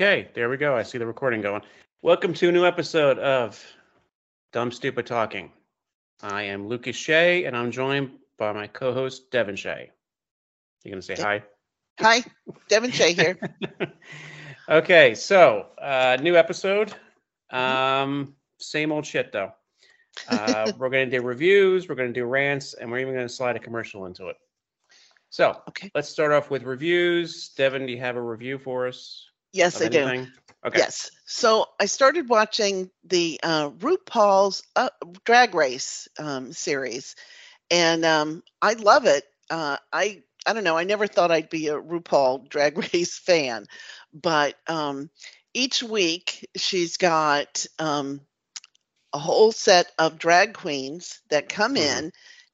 Okay, there we go. I see the recording going. Welcome to a new episode of Dumb Stupid Talking. I am Lucas Shea, and I'm joined by my co-host Devon Shea. You gonna say hi? Hi, Devon Shea here. okay, so uh, new episode. Um, same old shit though. Uh, we're gonna do reviews. We're gonna do rants, and we're even gonna slide a commercial into it. So Okay. let's start off with reviews. Devon, do you have a review for us? Yes, I do. anything? Okay. Yes. So I started watching the uh, RuPaul's uh, Drag Race um, series, and um, I love it. Uh, I I don't know. I never thought I'd be a RuPaul Drag Race fan, but um, each week she's got um, a whole set of drag queens that come Mhm. in,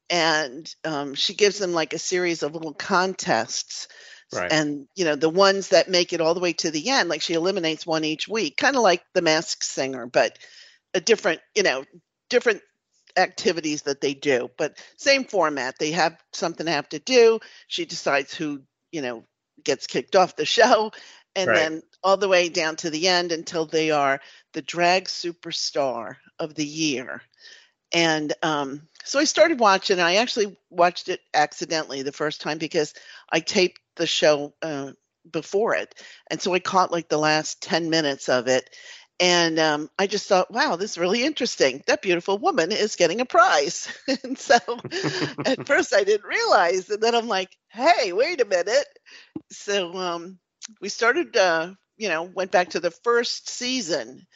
and um, she gives them like a series of little contests Right. and you know the ones that make it all the way to the end like she eliminates one each week kind of like the masked singer but a different you know different activities that they do but same format they have something they have to do she decides who you know gets kicked off the show and Right. then all the way down to the end until they are the drag superstar of the year and um, so I started watching. I actually watched it accidentally the first time because I taped the show uh, before it, and so I caught like the last ten minutes of it, and um, I just thought, wow, this is really interesting. That beautiful woman is getting a prize, and so at first I didn't realize, and then I'm like, hey, wait a minute. So um, we started, uh, you know, went back to the first season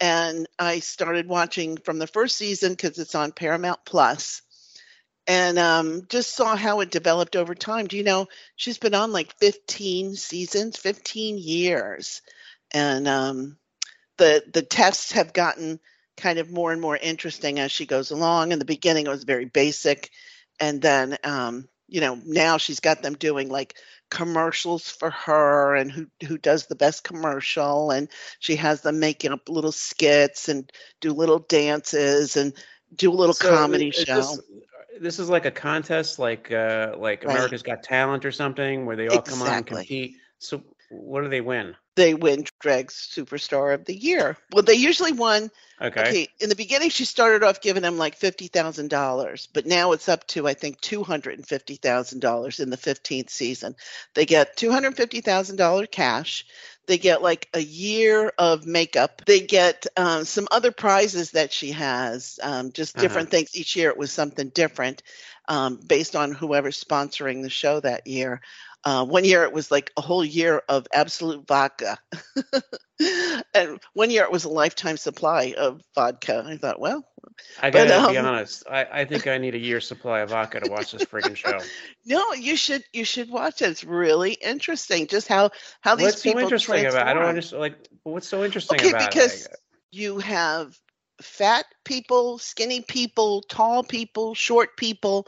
and I started watching from the first season because it's on Paramount Plus, and um, just saw how it developed over time. Do you know she's been on like 15 seasons, 15 years, and um, the the tests have gotten kind of more and more interesting as she goes along. In the beginning, it was very basic, and then um, you know now she's got them doing like commercials for her and who who does the best commercial and she has them making up little skits and do little dances and do a little So, comedy is show. This, this is like a contest, like uh, like Right. America's Got Talent or something, where they all come on and compete. So what do they win? they win drag superstar of the year. Well, they usually won. Okay. Okay, in the beginning, she started off giving them like fifty thousand dollars, but now it's up to I think two hundred and fifty thousand dollars in the fifteenth season. They get two hundred fifty thousand dollar cash. They get like a year of makeup. They get um, some other prizes that she has, um, just Uh-huh. different things. Each year it was something different um, based on whoever's sponsoring the show that year. Uh, one year it was like a whole year of Absolut vodka. and one year it was a lifetime supply of vodka. I thought, well, I gotta be um, honest. I, I think I need a year's supply of vodka to watch this friggin' show. no, you should you should watch it. It's really interesting just how how these people. what's so interesting about? it? I don't understand. Like, what's so interesting Okay, about because it? you have fat people, skinny people, tall people, short people,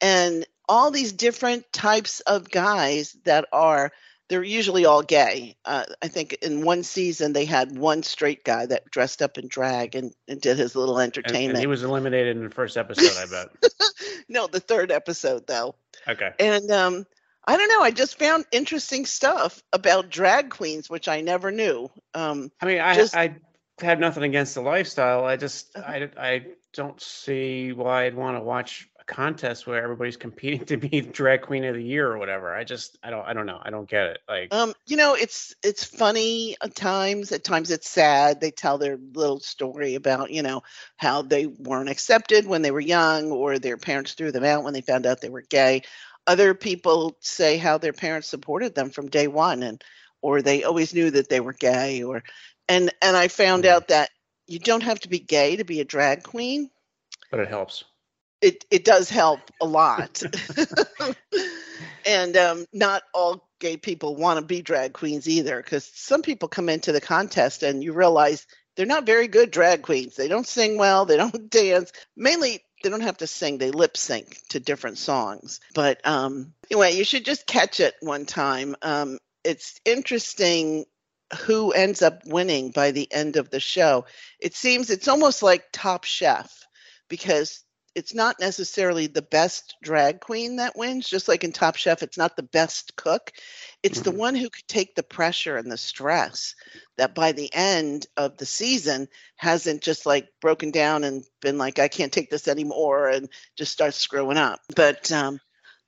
and all these different types of guys that are they're usually all gay. Uh, I think in one season they had one straight guy that dressed up in drag and, and did his little And, and entertainment. he was eliminated in the first episode. I bet. no, the third episode though. Okay. And um, I don't know. I just found interesting stuff about drag queens, which I never knew. Um, I mean, I Just- I have nothing against the lifestyle. I just Uh-huh. I I don't see why I'd want to watch a contest where everybody's competing to be drag queen of the year or whatever. I just I don't I don't know. I don't get it. Like Um, you know, it's it's funny at times. At times, it's sad. They tell their little story about you know how they weren't accepted when they were young, or their parents threw them out when they found out they were gay. Other people say how their parents supported them from day one, and or they always knew that they were gay. Or and and I found Mhm. out that you don't have to be gay to be a drag queen. but it helps. It it does help a lot. and um, not all gay people want to be drag queens either because some people come into the contest and you realize they're not very good drag queens. They don't sing well they don't dance. Mainly they don't have to sing they lip sync to different songs. But um, anyway you should just catch it one time. Um, it's interesting who ends up winning by the end of the show. It seems it's almost like top chef because it's not necessarily the best drag queen that wins, just like in Top Chef, it's not the best cook. It's the Mhm. one who could take the pressure and the stress that by the end of the season hasn't just like broken down and been like, I can't take this anymore and just starts screwing up. But um,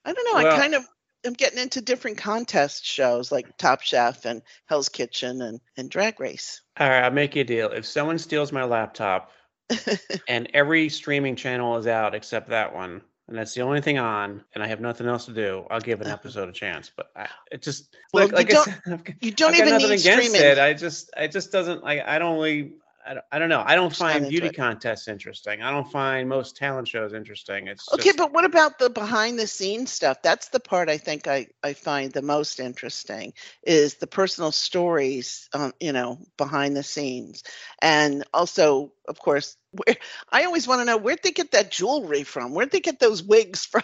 I don't know. Well- I kind of am getting into different contest shows like Top Chef and Hell's Kitchen and, and Drag Race. All right, I'll make you a deal. If someone steals my laptop and every streaming channel is out except that one, and that's the only thing on, and I have nothing else to do, I'll give an Uh-huh. episode a chance. But I, it just Well, like, you like I don't- said, I've, You don't even need against streaming. it. I just, it just doesn't like. I don't really. I don't, I don't know. I don't find beauty it. contests interesting. I don't find most talent shows interesting. It's Okay, just, but what about the behind the scenes stuff? That's the part I think I, I find the most interesting is the personal stories, um, you know, behind the scenes. And also, of course, where, I always want to know where'd they get that jewelry from? Where'd they get those wigs from?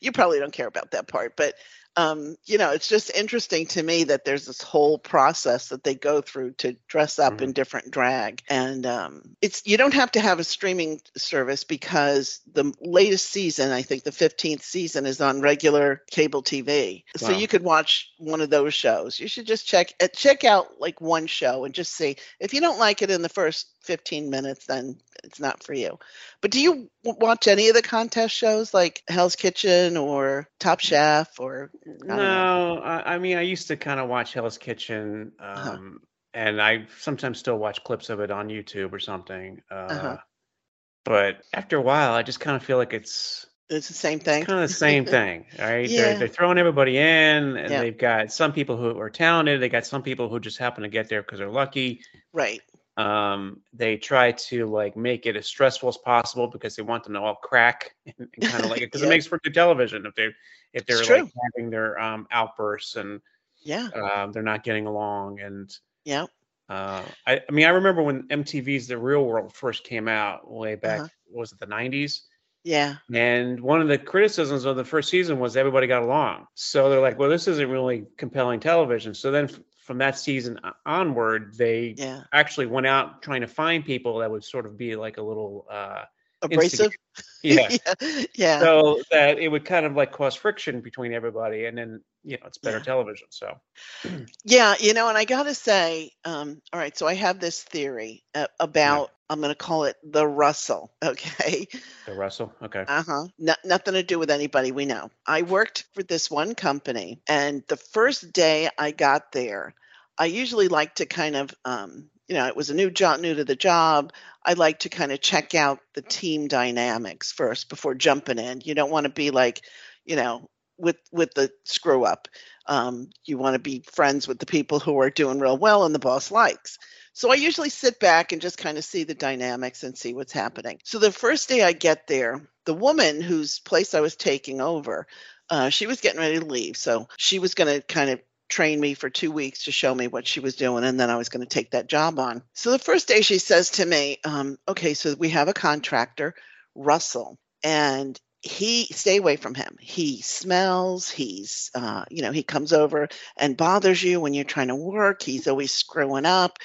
you probably don't care about that part, but um, you know, it's just interesting to me that there's this whole process that they go through to dress up in different drag. And um, it's you don't have to have a streaming service because the latest season, I think the 15th season, is on regular cable TV. So you could watch one of those shows. You should just check uh, check out like one show and just see if you don't like it in the first 15 minutes, then it's not for you. But do you watch any of the contest shows like Hell's Kitchen or Top Chef or I no. I, I mean, I used to kind of watch Hell's Kitchen, um, Uh-huh. and I sometimes still watch clips of it on YouTube or something. Uh, Uh-huh. But after a while, I just kind of feel like it's It's the same thing. kind of the same thing, right? Yeah. They're, they're throwing everybody in, and Yeah. they've got some people who are talented. They got some people who just happen to get there because they're lucky. Right. Um, they try to like make it as stressful as possible because they want them to all crack and, kind of like it because Yeah. it makes for good television if they if they're like having their um, outbursts and Yeah. um, they're not getting along and Yeah. uh, I, I mean I remember when MTV's The Real World first came out way back Uh-huh. was it the 90s Yeah. and one of the criticisms of the first season was everybody got along. So they're like, well, this isn't really compelling television. So then f- from that season onward, they Yeah. actually went out trying to find people that would sort of be like a little, uh, Abrasive. yeah. yeah. Yeah. so that it would kind of like cause friction between everybody. And then, you know, it's better Yeah. television. So, Yeah, you know, and I got to say, um, all right, so I have this theory uh, about, I'm going to call it the Russell. Okay. the Russell. Okay. Uh huh. No, nothing to do with anybody we know. I worked for this one company, and the first day I got there, I usually like to kind of, um, you know, it was a new job, new to the job. I like to kind of check out the team dynamics first before jumping in. You don't want to be like, you know, with with the screw up. Um, you want to be friends with the people who are doing real well and the boss likes. So I usually sit back and just kind of see the dynamics and see what's happening. So the first day I get there, the woman whose place I was taking over, uh, she was getting ready to leave. So she was going to kind of train me for two weeks to show me what she was doing, and then I was going to take that job on. So the first day she says to me, um, "Okay, so we have a contractor, Russell, and." He stay away from him. He smells. He's, uh, you know, he comes over and bothers you when you're trying to work. He's always screwing up.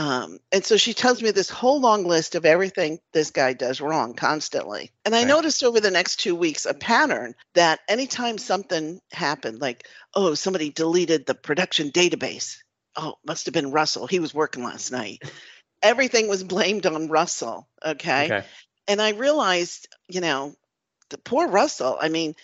Um, and so she tells me this whole long list of everything this guy does wrong constantly. And I Okay. noticed over the next two weeks a pattern that anytime something happened, like, oh, somebody deleted the production database. Oh, must have been Russell. He was working last night. Everything was blamed on Russell. Okay. Okay. And I realized, you know, the poor Russell, I mean,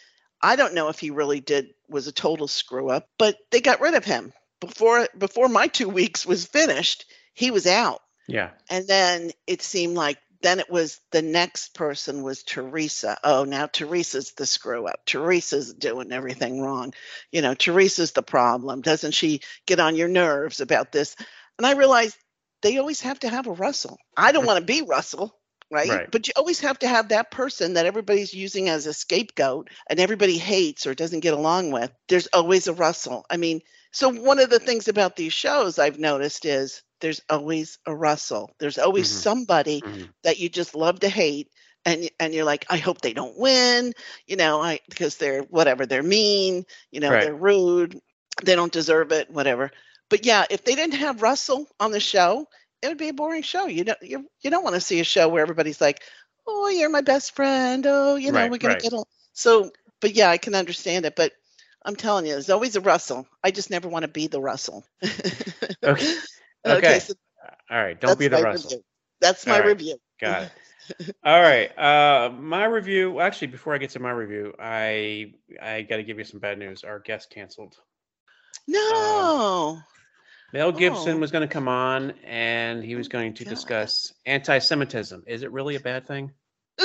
I don't know if he really did was a total screw up, but they got rid of him before before my 2 weeks was finished. He was out. Yeah. And then it seemed like then it was the next person was Teresa. Oh, now Teresa's the screw up. Teresa's doing everything wrong. You know, Teresa's the problem. Doesn't she get on your nerves about this? And I realized they always have to have a Russell. I don't want to be Russell, right? Right. But you always have to have that person that everybody's using as a scapegoat and everybody hates or doesn't get along with. There's always a Russell. I mean, so one of the things about these shows I've noticed is there's always a Russell. There's always Mhm. somebody Mhm. that you just love to hate and and you're like I hope they don't win, you know, I because they're whatever, they're mean, you know, Right. they're rude, they don't deserve it, whatever. But yeah, if they didn't have Russell on the show, it would be a boring show. You don't you, you don't want to see a show where everybody's like, oh, you're my best friend. Oh, you know, Right, we're gonna right. get along. So, but yeah, I can understand it. But I'm telling you, there's always a Russell. I just never want to be the Russell. Okay. Okay. so All right, don't be the Russell. Review. That's my right. review. Got it. All right. Uh, my review. Actually, before I get to my review, I I got to give you some bad news. Our guest canceled. No. Mel Gibson Oh. was going to come on, and he was Oh going to God. discuss anti-Semitism. Is it really a bad thing?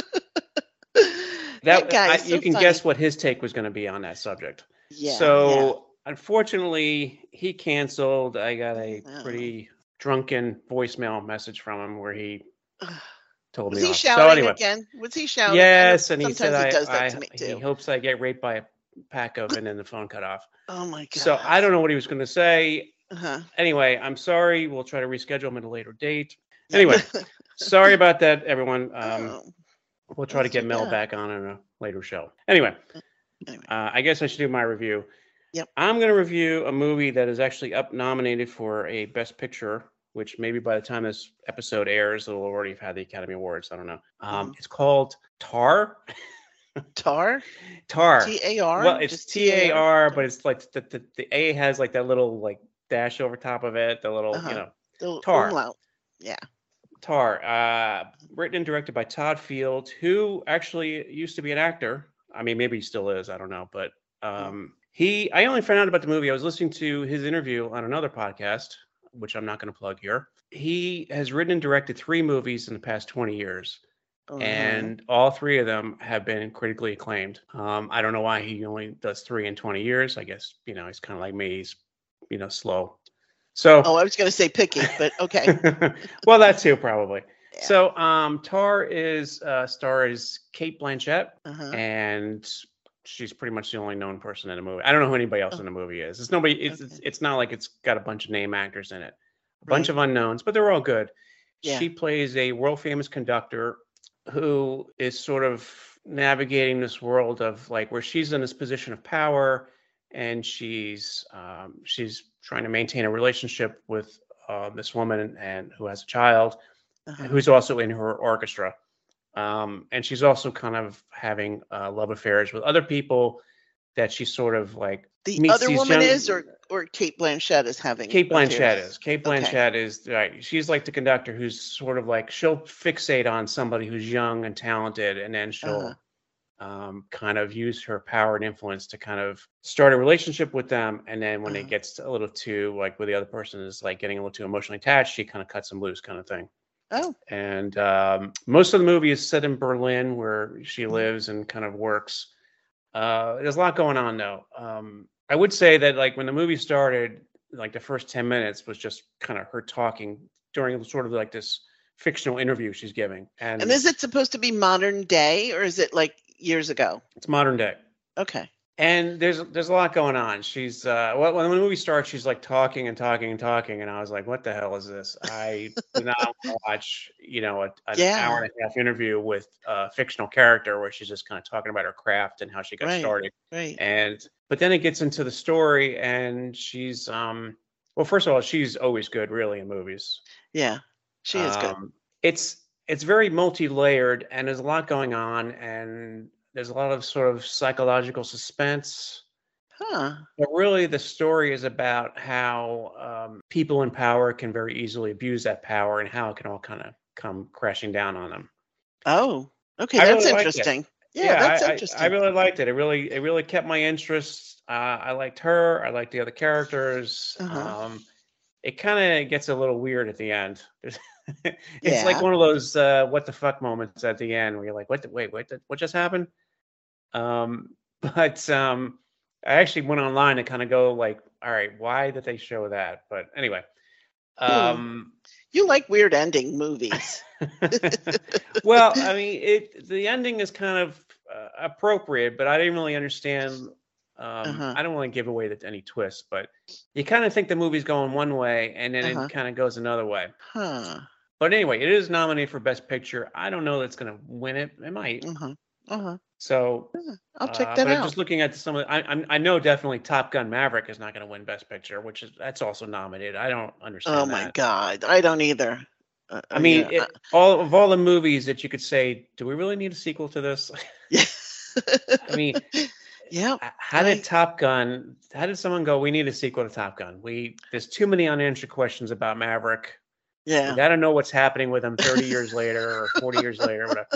that guy I- is you can funny. guess what his take was going to be on that subject. Yeah. so unfortunately, he canceled. I got a Oh. pretty drunken voicemail message from him where he told Was me he off. shouting so anyway, again? Was he shouting? Yes, and he said I, he I- me he hopes I get raped by a pack of, and then the phone cut off. Oh my god. So I don't know what he was going to say. Uh-huh. Anyway, I'm sorry. We'll try to reschedule him at a later date. Anyway, sorry about that, everyone. Um, Oh, we'll try to get Mel back on in a later show. Anyway, Anyway. uh, I guess I should do my review. Yep. I'm going to review a movie that is actually up nominated for a Best Picture, which maybe by the time this episode airs, it'll already have had the Academy Awards. I don't know. Um, Mhm. It's called Tar. Tar? Tar. T A R? Well, it's T A R, but it's like the, the the A has like that little like dash over top of it. The little Uh-huh. you know The Tar. umlaut. Yeah. Tar. Uh, written and directed by Todd Field, who actually used to be an actor. I mean, maybe he still is. I don't know, but um, he. I only found out about the movie. I was listening to his interview on another podcast, which I'm not going to plug here. He has written and directed three movies in the past 20 years. Uh-huh. and all three of them have been critically acclaimed. Um, I don't know why he only does three in 20 years. I guess you know he's kind of like me. He's you know slow. So Oh, I was going to say picky, but okay. well, that too probably. Yeah. So um, Tar is uh, stars Cate Blanchett, Uh-huh. and she's pretty much the only known person in the movie. I don't know who anybody else Oh. in the movie is. It's nobody. It's it's, Okay. it's not like it's got a bunch of name actors in it. A bunch Right. of unknowns, but they're all good. Yeah. She plays a world famous conductor who is sort of navigating this world of like where she's in this position of power and she's um, she's trying to maintain a relationship with uh, this woman and who has a child Uh-huh. who's also in her orchestra um, and she's also kind of having uh, love affairs with other people that she's sort of like The meets other these woman young- is, or or Cate Blanchett is having. Cate Blanchett affairs? is. Cate Okay. Blanchett is right. She's like the conductor who's sort of like she'll fixate on somebody who's young and talented, and then she'll um, kind of use her power and influence to kind of start a relationship with them. And then when it Uh-huh. gets a little too like where the other person is like getting a little too emotionally attached, she kind of cuts them loose, kind of thing. Oh, And um, most of the movie is set in Berlin, where she Mhm. lives and kind of works. Uh, there's a lot going on, though. Um, I would say that, like, when the movie started, like the first 10 minutes was just kind of her talking during sort of like this fictional interview she's giving. And, and is it supposed to be modern day, or is it like years ago? it's modern day. Okay. And there's there's a lot going on. She's uh well, when the movie starts, she's like talking and talking and talking, and I was like, "What the hell is this?" I do not watch, you know, a, an Yeah. hour and a half interview with a fictional character where she's just kind of talking about her craft and how she got Right. started. Right. And but then it gets into the story, and she's um well, first of all, she's always good, really, in movies. Yeah. She is good. Um, It's it's very multi-layered, and there's a lot going on, and there's a lot of sort of psychological suspense. Huh. But really, the story is about how um, people in power can very easily abuse that power, and how it can all kind of come crashing down on them. Oh. Okay. I That's really interesting. Yeah, that's I, I- interesting. I, really liked it. It really, it really kept my interest. Uh, I liked her. I liked the other characters. Uh-huh. Um, it kind of gets a little weird at the end. It's like one of those uh, "what the fuck" moments at the end where you're like, "What? The, wait, wait, what just happened?" Um, but um, I actually went online to kind of go like, "All right, why did they show that?" But anyway, Hmm. um, you like weird ending movies. well, I mean, it the ending is kind of uh, appropriate, but I didn't really understand. Um, Uh-huh. I don't want to give away that any twist, but you kind of think the movie's going one way, and then Uh-huh. it kind of goes another way. Huh. But anyway, it is nominated for Best Picture. I don't know that's going to win it. It might. Uh-huh. Uh-huh. So I'll check uh, that out. Just looking at some of, I, I'm, I know definitely Top Gun Maverick is not going to win Best Picture, which is that's also nominated. I don't understand. Oh my that. God. I don't either. Uh, I mean, yeah, it, all of all the movies that you could say, do we really need a sequel to this? yeah. I mean, yeah. how did Right. Top Gun? How did someone go? We need a sequel to Top Gun. We there's too many unanswered questions about Maverick. Yeah. Got to know what's happening with him 30 years later or 40 years later. Whatever.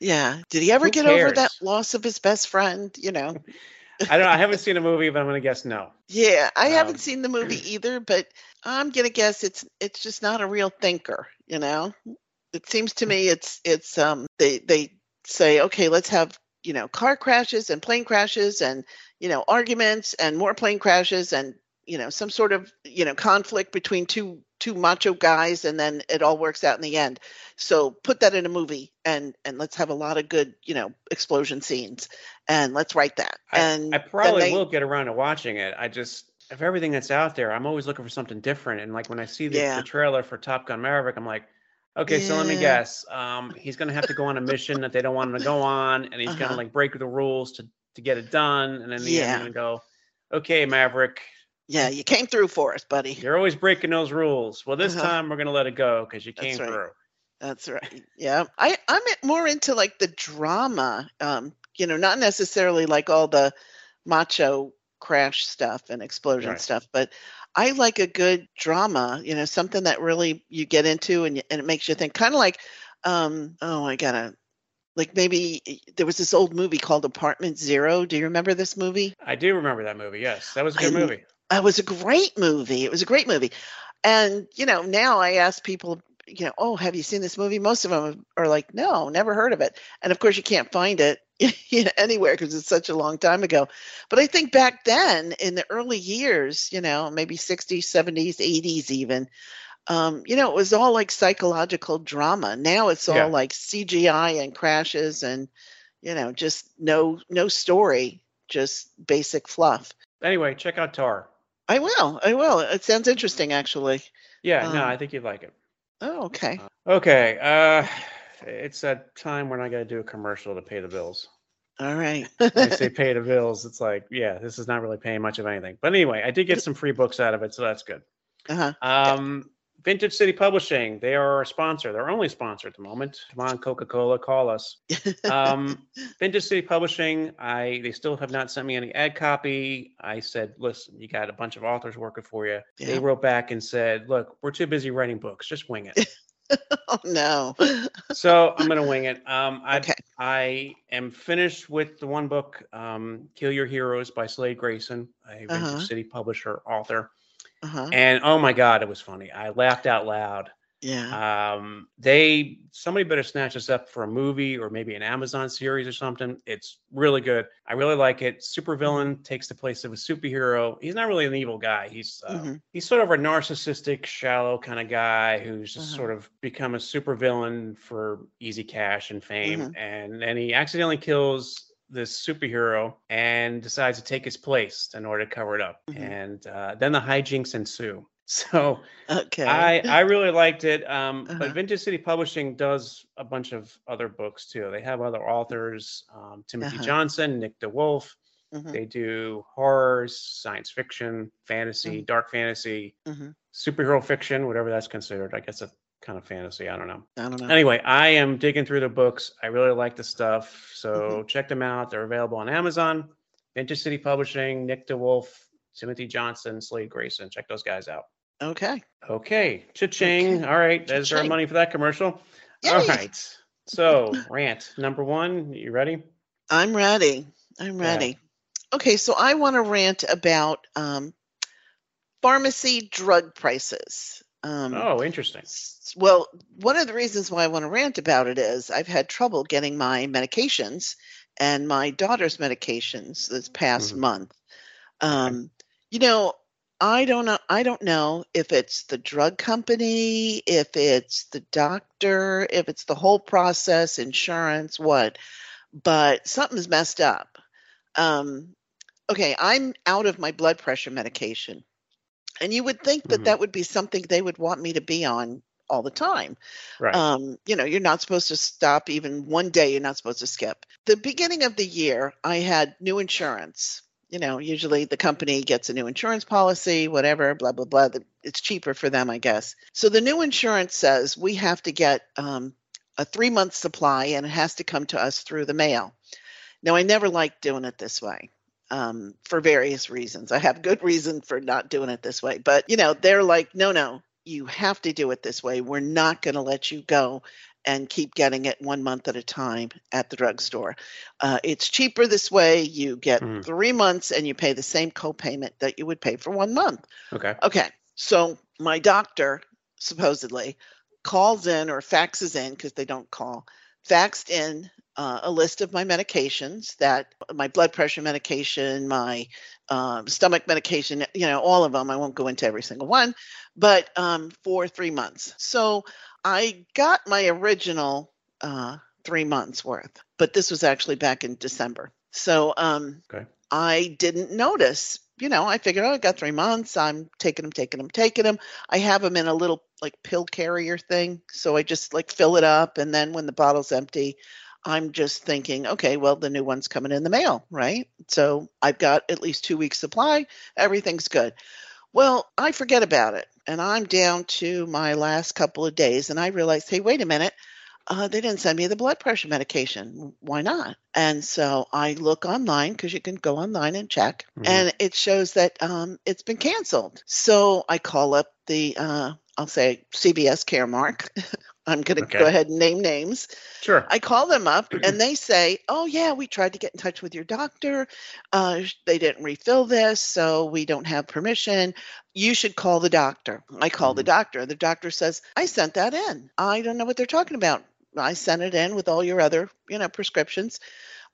Yeah. Did he ever Who get over that loss of his best friend? You know? I don't. know. I haven't seen a movie, but I'm gonna guess no. Yeah, I Um, haven't seen the movie either, but I'm gonna guess it's it's just not a real thinker, you know? It seems to me it's it's um they they say, okay, let's have, you know, car crashes and plane crashes and, you know, arguments and more plane crashes and, you know, some sort of, you know, conflict between two two macho guys and then it all works out in the end. So put that in a movie and and let's have a lot of good, you know, explosion scenes and let's write that. I, and I probably they- will get around to watching it. I just of everything that's out there, I'm always looking for something different. And like when I see the, Yeah. the trailer for Top Gun Maverick, I'm like, okay, so let me guess. Um, he's gonna have to go on a mission that they don't want him to go on, and he's Uh-huh. gonna like break the rules to to get it done. And then the end, Yeah. I'm gonna go, okay, Maverick, Yeah, you came through for us, buddy. you're always breaking those rules. Well, this Uh-huh. time we're gonna let it go because you came right. through. That's right. Yeah. I, I'm more into like the drama, um, you know, not necessarily like all the macho crash stuff and explosion Right. stuff, but I like a good drama, you know, something that really you get into and, and it makes you think kind of like, um, oh, I gotta, like maybe eh, there was this old movie called Apartment Zero. Do you remember this movie? I do remember that movie. Yes, that was a good I- movie. It was a great movie. It was a great movie. And, you know, now I ask people, you know, oh, have you seen this movie? Most of them are like, no, never heard of it. And of course, you can't find it you know, anywhere because it's such a long time ago. But I think back then, in the early years, you know, maybe 60s, 70s, 80s, even, um, you know, it was all like psychological drama. Now it's all Yeah. like CGI and crashes and, you know, just no no story, just basic fluff. Anyway, check out Tar. I will. I will. It sounds interesting, actually. Yeah, no, Um, I think you'd like it. Oh, okay. Okay. Uh, it's that time when I got to do a commercial to pay the bills. All right. I say pay the bills, it's like, yeah, this is not really paying much of anything. But anyway, I did get some free books out of it, so that's good. uh-huh. Um, Vintage City Publishing, they are our sponsor. They're our only sponsor at the moment. Come on, Coca Cola, call us. Um, Vintage City Publishing, I they still have not sent me any ad copy. I said, listen, you got a bunch of authors working for you. They wrote back and said, look, we're too busy writing books. Just wing it. oh no. so I'm gonna wing it. Um, I Okay. I am finished with the one book, um, "Kill Your Heroes" by Slade Grayson, a Vintage Uh-huh. City publisher author. Uh-huh. And oh my God, it was funny. I laughed out loud. Yeah. Um, they somebody better snatch this up for a movie or maybe an Amazon series or something. It's really good. I really like it. Supervillain takes the place of a superhero. He's not really an evil guy. He's uh, Mhm. he's sort of a narcissistic, shallow kind of guy who's just Uh-huh. sort of become a supervillain for easy cash and fame. Mhm. And then he accidentally kills this superhero and decides to take his place in order to cover it up. Mhm. And uh, then the hijinks ensue. So Okay. I I really liked it. Um, Uh-huh. But Vintage City Publishing does a bunch of other books too. They have other authors: um, Timothy Uh-huh. Johnson, Nick DeWolf. Mhm. They do horrors, science fiction, fantasy, Mhm. dark fantasy, Mhm. superhero fiction, whatever that's considered. I guess a kind of fantasy. I don't know. I don't know. Anyway, I am digging through the books. I really like the stuff. So Mm-hmm. check them out. They're available on Amazon. Vintage City Publishing, Nick DeWolf, Timothy Johnson, Slade Grayson. Check those guys out. Okay. Okay, cha-ching. All right, there's our money for that commercial. All Yay. right. So, rant number one. You ready? I'm ready. I'm Yeah. ready. Okay, so I want to rant about um, pharmacy drug prices. Um, Oh, interesting. Well, one of the reasons why I want to rant about it is I've had trouble getting my medications and my daughter's medications this past Mhm. month. Um, you know, I don't know. I don't know if it's the drug company, if it's the doctor, if it's the whole process, insurance, what. But something's messed up. Um, okay, I'm out of my blood pressure medication, and you would think that Mhm. that would be something they would want me to be on all the time. Right. Um, you know, you're not supposed to stop even one day, you're not supposed to skip. The beginning of the year, I had new insurance you know, usually the company gets a new insurance policy, whatever, blah, blah, blah. It's cheaper for them, I guess. So the new insurance says we have to get um, a three month supply and it has to come to us through the mail. Now, I never liked doing it this way um, for various reasons. I have good reason for not doing it this way, but you know, they're like, no, no, you have to do it this way. We're not going to let you go and keep getting it one month at a time at the drugstore. Uh, it's cheaper this way. You get mm. three months and you pay the same copayment that you would pay for one month. Okay. Okay. So my doctor supposedly calls in or faxes in because they don't call, faxed in uh, a list of my medications that my blood pressure medication, my um, stomach medication, you know, all of them. I won't go into every single one, but um, for three months. So I got my original uh, three months worth, but this was actually back in December. So um, okay. I didn't notice. You know, I figured, oh, I got three months. I'm taking them, taking them, taking them. I have them in a little like pill carrier thing. So I just like fill it up. And then when the bottle's empty, I'm just thinking, okay, well, the new one's coming in the mail, right? So I've got at least two weeks supply. Everything's good. Well, I forget about it. And I'm down to my last couple of days. And I realize, hey, wait a minute. Uh, they didn't send me the blood pressure medication. Why not? And so I look online because you can go online and check, mm-hmm. and it shows that um, it's been canceled. So I call up the, uh, I'll say CVS Caremark I'm going to okay. go ahead and name names. Sure. I call them up and they say, "Oh yeah, we tried to get in touch with your doctor. Uh, they didn't refill this, so we don't have permission. You should call the doctor." I call mm-hmm. the doctor. The doctor says, "I sent that in. I don't know what they're talking about. I sent it in with all your other, you know, prescriptions."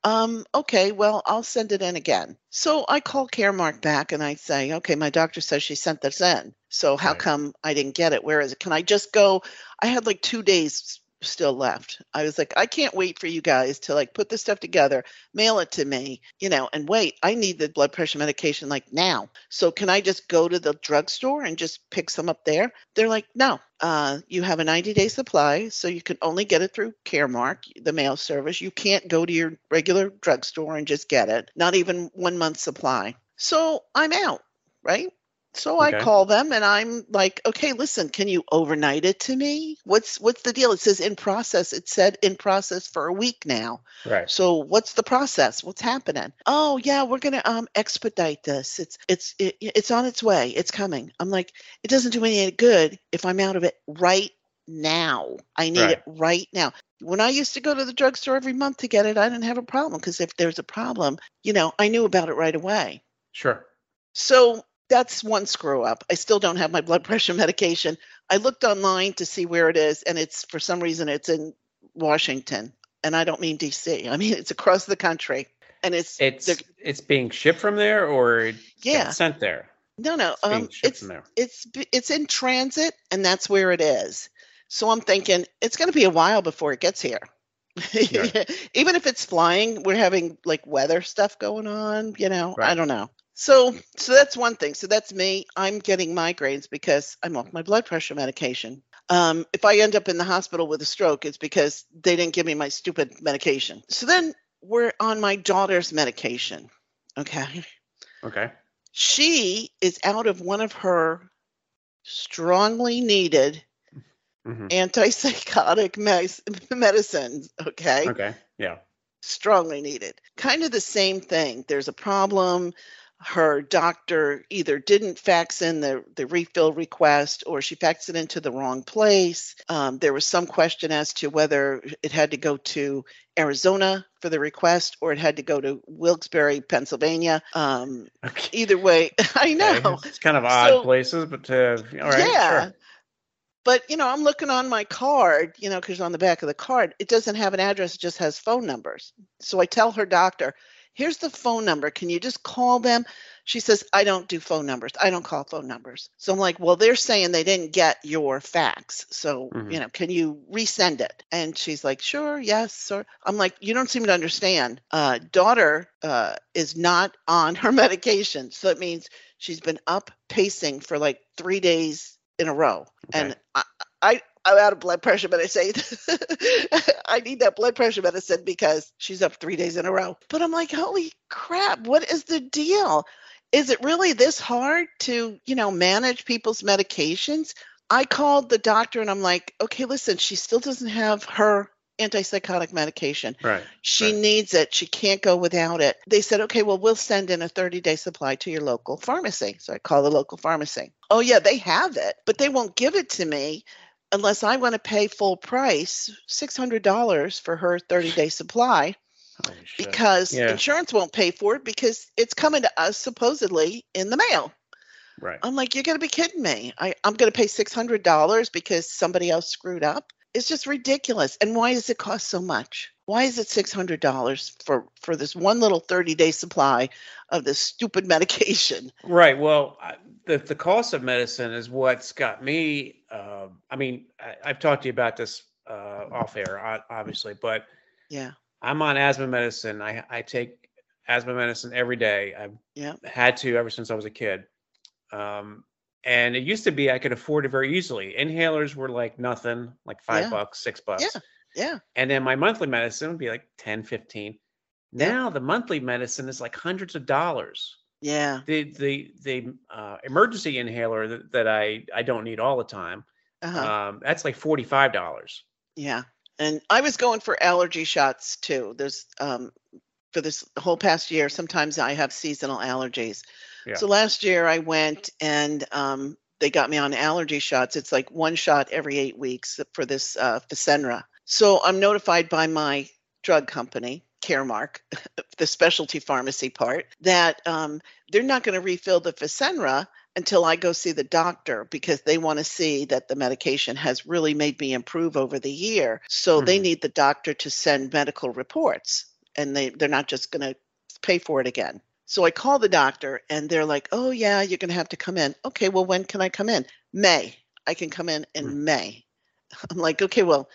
Um, okay, well, I'll send it in again. So I call Caremark back and I say, okay, my doctor says she sent this in. So how right. come I didn't get it? Where is it? Can I just go? I had like two days still left. I was like, I can't wait for you guys to like put this stuff together, mail it to me, you know, and wait, I need the blood pressure medication like now. So can I just go to the drugstore and just pick some up there? They're like, no, uh, you have a 90 day supply, so you can only get it through Caremark, the mail service. You can't go to your regular drugstore and just get it, not even one month supply. So I'm out, right? So okay. I call them and I'm like, okay, listen, can you overnight it to me? What's what's the deal? It says in process. It said in process for a week now. Right. So what's the process? What's happening? Oh yeah, we're gonna um expedite this. It's it's it, it's on its way. It's coming. I'm like, it doesn't do me any good if I'm out of it right now. I need right. it right now. When I used to go to the drugstore every month to get it, I didn't have a problem because if there's a problem, you know, I knew about it right away. Sure. So that's one screw up. I still don't have my blood pressure medication. I looked online to see where it is, and it's for some reason it's in Washington, and I don't mean D.C. I mean it's across the country, and it's it's it's being shipped from there or yeah sent there. No, no, it's um, it's it's it's in transit, and that's where it is. So I'm thinking it's going to be a while before it gets here. Yeah. Even if it's flying, we're having like weather stuff going on. You know, right. I don't know. So, so that's one thing. So that's me. I'm getting migraines because I'm off my blood pressure medication. Um, if I end up in the hospital with a stroke, it's because they didn't give me my stupid medication. So then we're on my daughter's medication. Okay. Okay. She is out of one of her strongly needed mm-hmm. antipsychotic medicines. Okay. Okay. Yeah. Strongly needed. Kind of the same thing. There's a problem her doctor either didn't fax in the, the refill request or she faxed it into the wrong place. Um, there was some question as to whether it had to go to Arizona for the request or it had to go to Wilkes-Barre, Pennsylvania. Um, okay. Either way, I know. Okay. It's kind of odd so, places, but uh, all right. Yeah. Sure. But, you know, I'm looking on my card, you know, because on the back of the card, it doesn't have an address, it just has phone numbers. So I tell her doctor, here's the phone number. Can you just call them? She says, I don't do phone numbers. I don't call phone numbers. So I'm like, well, they're saying they didn't get your fax. So, mm-hmm. you know, can you resend it? And she's like, sure, yes, sir. I'm like, you don't seem to understand. Uh, daughter uh, is not on her medication. So it means she's been up pacing for like three days in a row. Okay. And I, I I'm out of blood pressure medicine. I say I need that blood pressure medicine because she's up three days in a row. But I'm like, holy crap, what is the deal? Is it really this hard to, you know, manage people's medications? I called the doctor and I'm like, okay, listen, she still doesn't have her antipsychotic medication. Right. She right. needs it. She can't go without it. They said, okay, well, we'll send in a 30 day supply to your local pharmacy. So I call the local pharmacy. Oh, yeah, they have it, but they won't give it to me unless I want to pay full price, $600 for her 30 day supply. Because yeah. insurance won't pay for it because it's coming to us supposedly in the mail. Right. I'm like, you're going to be kidding me. I, I'm going to pay $600 because somebody else screwed up it's just ridiculous. And why does it cost so much? Why is it six hundred dollars for for this one little thirty day supply of this stupid medication? Right. Well, the the cost of medicine is what's got me. Uh, I mean, I, have talked to you about this uh, off air, obviously, but yeah, I'm on asthma medicine. I I take asthma medicine every day. I've yeah. had to ever since I was a kid. Um, and it used to be I could afford it very easily. Inhalers were like nothing, like five yeah. bucks, six bucks. Yeah. Yeah. And then my monthly medicine would be like 10, 15. Now the monthly medicine is like hundreds of dollars. Yeah. The the the uh, emergency inhaler that, that I I don't need all the time. Uh-huh. Um, that's like forty five dollars. Yeah. And I was going for allergy shots too. There's um for this whole past year, sometimes I have seasonal allergies. Yeah. So last year I went and um, they got me on allergy shots. It's like one shot every eight weeks for this uh, Fasenra. So I'm notified by my drug company, Caremark, the specialty pharmacy part, that um, they're not going to refill the Fasenra until I go see the doctor because they want to see that the medication has really made me improve over the year. So mm-hmm. they need the doctor to send medical reports and they, they're not just going to pay for it again. So I call the doctor and they're like, oh, yeah, you're going to have to come in. Okay, well, when can I come in? May. I can come in in mm. May. I'm like, okay, well,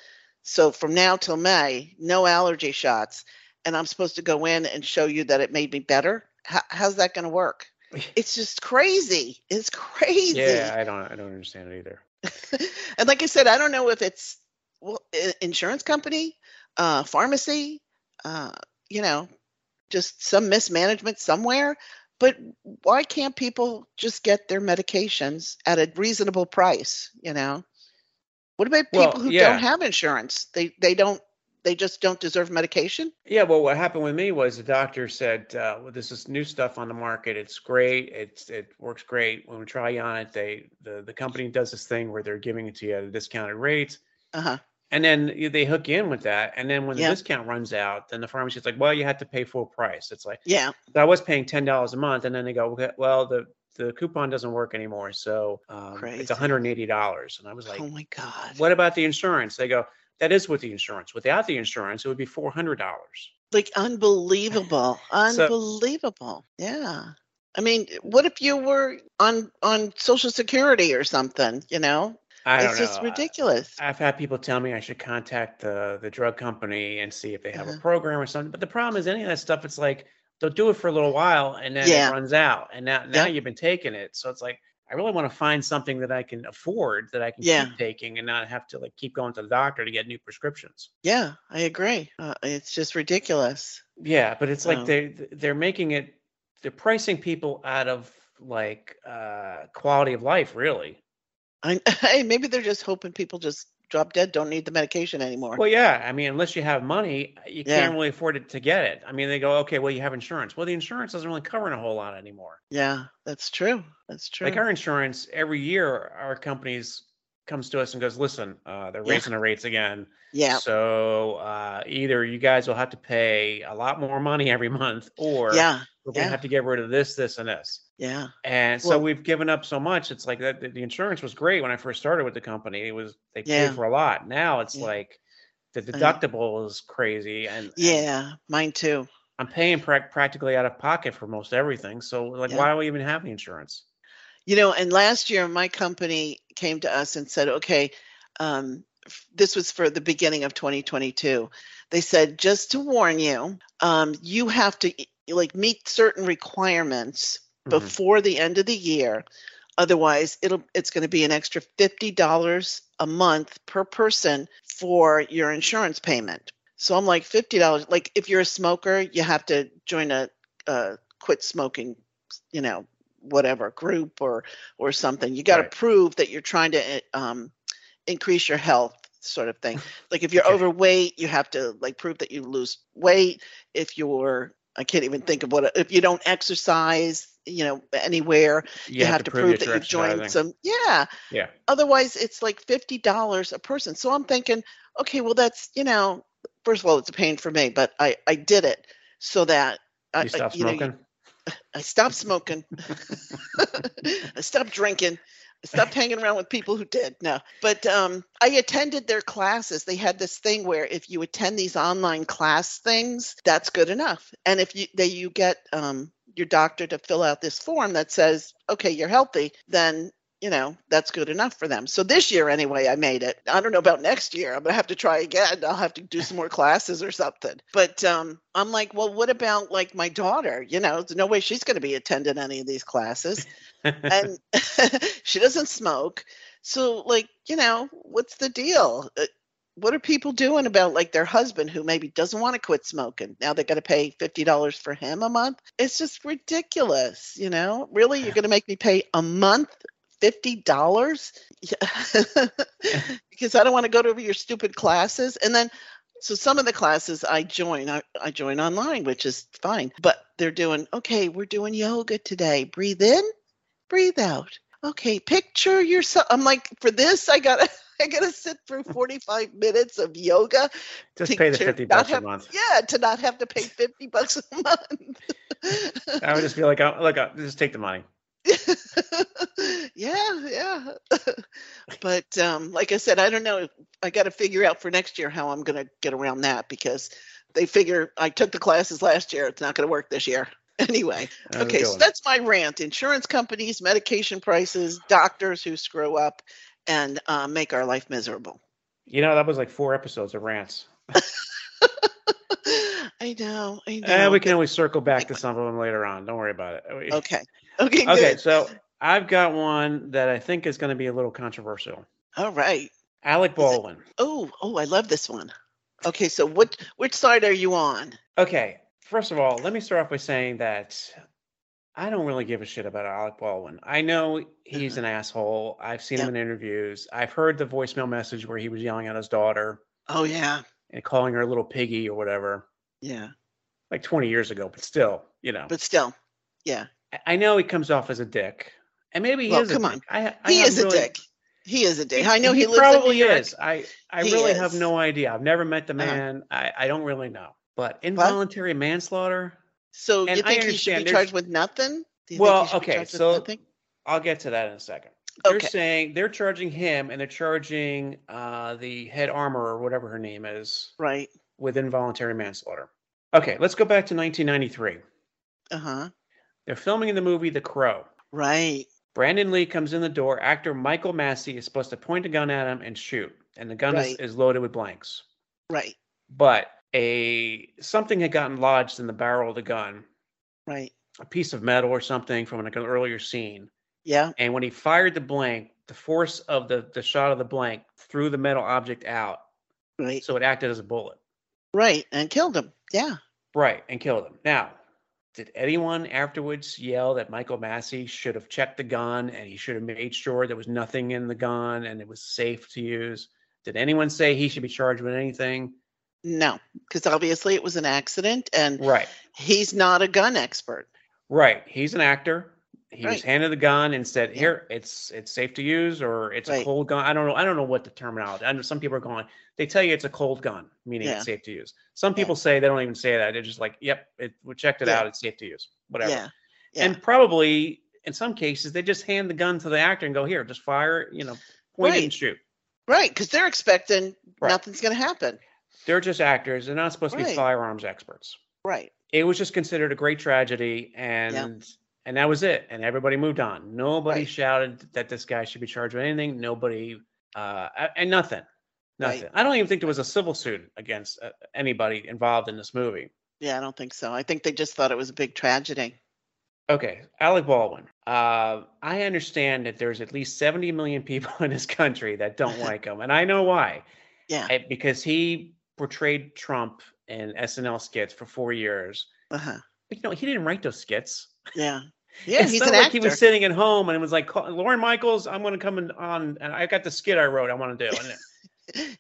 so from now till May, no allergy shots. And I'm supposed to go in and show you that it made me better. How, how's that going to work? It's just crazy. It's crazy. Yeah, I don't, I don't understand it either. and like I said, I don't know if it's well, insurance company, uh, pharmacy, uh, you know, just some mismanagement somewhere. But why can't people just get their medications at a reasonable price? You know, what about people well, who yeah. don't have insurance? They they don't they just don't deserve medication? Yeah, well, what happened with me was the doctor said, uh, well, "This is new stuff on the market. It's great. It's it works great. When we try you on it, they the the company does this thing where they're giving it to you at a discounted rate. Uh huh. And then they hook you in with that. And then when the discount runs out, then the pharmacy's like, well, you had to pay full price. It's like, yeah, I was paying $10 a month. And then they go, well, the, the coupon doesn't work anymore. So um, it's $180. And I was like, oh my God. What about the insurance? They go, that is with the insurance. Without the insurance, it would be $400. Like unbelievable. Unbelievable. So, yeah. I mean, what if you were on on Social Security or something? You know, I don't it's just ridiculous. I've had people tell me I should contact the the drug company and see if they have uh-huh. a program or something. But the problem is any of that stuff. It's like they'll do it for a little while and then yeah. it runs out, and now now yeah. you've been taking it. So it's like I really want to find something that I can afford that I can yeah. keep taking and not have to like keep going to the doctor to get new prescriptions. Yeah, I agree. Uh, it's just ridiculous. Yeah, but it's like they they're making it they're pricing people out of like uh quality of life really I, maybe they're just hoping people just drop dead, don't need the medication anymore. Well, yeah. I mean, unless you have money, you yeah. can't really afford it to get it. I mean, they go, okay, well, you have insurance. Well, the insurance doesn't really cover a whole lot anymore. Yeah, that's true. That's true. Like our insurance, every year, our companies comes to us and goes, listen, uh, they're raising the rates again. Yeah. So uh, either you guys will have to pay a lot more money every month, or yeah, we're gonna have to get rid of this, this, and this. Yeah. And so well, we've given up so much. It's like that. The insurance was great when I first started with the company. It was they yeah. paid for a lot. Now it's yeah. like the deductible is crazy. And yeah, mine too. I'm paying pra- practically out of pocket for most everything. So like, why do we even have the insurance? You know, and last year my company came to us and said, okay, um, this was for the beginning of 2022. They said, just to warn you, um, you have to like meet certain requirements mm-hmm. before the end of the year Otherwise, it'll it's going to be an extra fifty dollars a month per person for your insurance payment. So I'm like fifty dollars. Like if you're a smoker, you have to join a, quit smoking, you know, whatever group or or something. You got to Right. prove that you're trying to um, increase your health, sort of thing. Like if you're Okay. overweight, you have to like prove that you lose weight. If you're I can't even think of what if you don't exercise, you know, anywhere, you, have, to prove, that you've joined some. Yeah. Yeah. Otherwise, it's like fifty dollars a person. So I'm thinking, okay, well, that's you know, first of all, it's a pain for me, but I I did it so that I, You stop you know, smoking. I stopped smoking. I stopped drinking. Stopped hanging around with people who did. No, but um, I attended their classes. They had this thing where if you attend these online class things, that's good enough. And if you they you get um, your doctor to fill out this form that says, okay, you're healthy, then you know that's good enough for them. So this year anyway, I made it. I don't know about next year. I'm gonna have to try again. I'll have to do some more classes or something. But um, I'm like, well, what about like my daughter? You know, there's no way she's going to be attending any of these classes and she doesn't smoke. So, like, you know, what's the deal? Uh, What are people doing about like their husband who maybe doesn't want to quit smoking? Now they got to pay fifty dollars for him a month. It's just ridiculous, you know. Really, you're going to make me pay a month fifty dollars because I don't want to go to your stupid classes, and then. So some of the classes I join, I, I join online, which is fine. But they're doing, okay, we're doing yoga today. Breathe in, breathe out. Okay, picture yourself. I'm like, for this, I gotta I gotta sit through 45 minutes of yoga. Just to- pay the fifty not bucks a month. Yeah, to not have to pay 50 bucks a month. I would just be like, oh, look, just take the money. yeah, yeah. but um, like I said, I don't know. I got to figure out for next year how I'm going to get around that because they figure I took the classes last year. It's not going to work this year. Anyway, How's okay, so that's my rant. Insurance companies, medication prices, doctors who screw up and uh, make our life miserable. You know, that was like four episodes of rants. I know, I know. And we can always circle back to some of them later on. Don't worry about it. Okay. Okay, good. Okay, so I've got one that I think is going to be a little controversial. All right. Alec Baldwin. Oh, oh, I love this one. Okay, so what which side are you on? Okay, first of all, let me start off by saying that I don't really give a shit about Alec Baldwin. I know he's uh-huh. an asshole. I've seen him in interviews. I've heard the voicemail message where he was yelling at his daughter Oh yeah. and calling her a little piggy or whatever, Yeah. like 20 years ago, but still, you know. But still. Yeah. I- know he comes off as a dick. And maybe he Well, is a come dick. on. I, I He is a dick. He is a dick. I know he, he lives probably in New York. is. I I He really have no idea. I've never met the Uh-huh. man. I, I don't really know. But involuntary manslaughter, So And you think he should be charged with nothing? Well, think he should be okay, so- I'll get to that in a second. They're Okay. saying they're charging him and they're charging uh, the head armor or whatever her name is Right. with involuntary manslaughter. Okay, let's go back to 1993. Uh-huh. They're filming in the movie The Crow. Right. Brandon Lee comes in the door. Actor Michael Massee is supposed to point a gun at him and shoot, and the gun is, is loaded with blanks. Right. But a something had gotten lodged in the barrel of the gun, Right. a piece of metal or something from like an earlier scene. Yeah. And when he fired the blank, the force of the the shot of the blank threw the metal object out, Right. so it acted as a bullet. Right. And killed him. Yeah. Right, and killed him. Now, did anyone afterwards yell that Michael Massee should have checked the gun and he should have made sure there was nothing in the gun and it was safe to use? Did anyone say he should be charged with anything? No, because obviously it was an accident and Right. he's not a gun expert. Right. He's an actor. He was handed the gun and said, Yeah. "Here, it's it's safe to use, or it's a Right. cold gun." I don't know. I don't know what the terminology. I know some people are going. They tell you it's a cold gun, meaning Yeah. it's safe to use. Some Yeah. people say they don't even say that. They're just like, "Yep, it, we checked it Yeah. out. It's safe to use." Whatever. Yeah. Yeah. And probably in some cases they just hand the gun to the actor and go, "Here, just fire. You know, point Right. and shoot." right. Because they're expecting Right. nothing's going to happen. They're just actors. They're not supposed to be firearms experts. Right. it was just considered a great tragedy and and that was it and everybody moved on nobody Right. shouted that this guy should be charged with anything nobody uh and nothing nothing Right. i don't even think there was a civil suit against uh, anybody involved in this movie Yeah. I don't think so. I think they just thought it was a big tragedy. Okay, Alec Baldwin. Uh, I understand that there's at least 70 million people in this country that don't like him, and I know why. Yeah. Eh, Because he portrayed Trump in SNL skits for four years. Uh-huh. But you know, he didn't write those skits. Yeah. Yeah, it's he's not an like actor. he was sitting at home and it was like, Lorne Michaels, I'm going to come in on, and I got the skit I wrote. I want to do.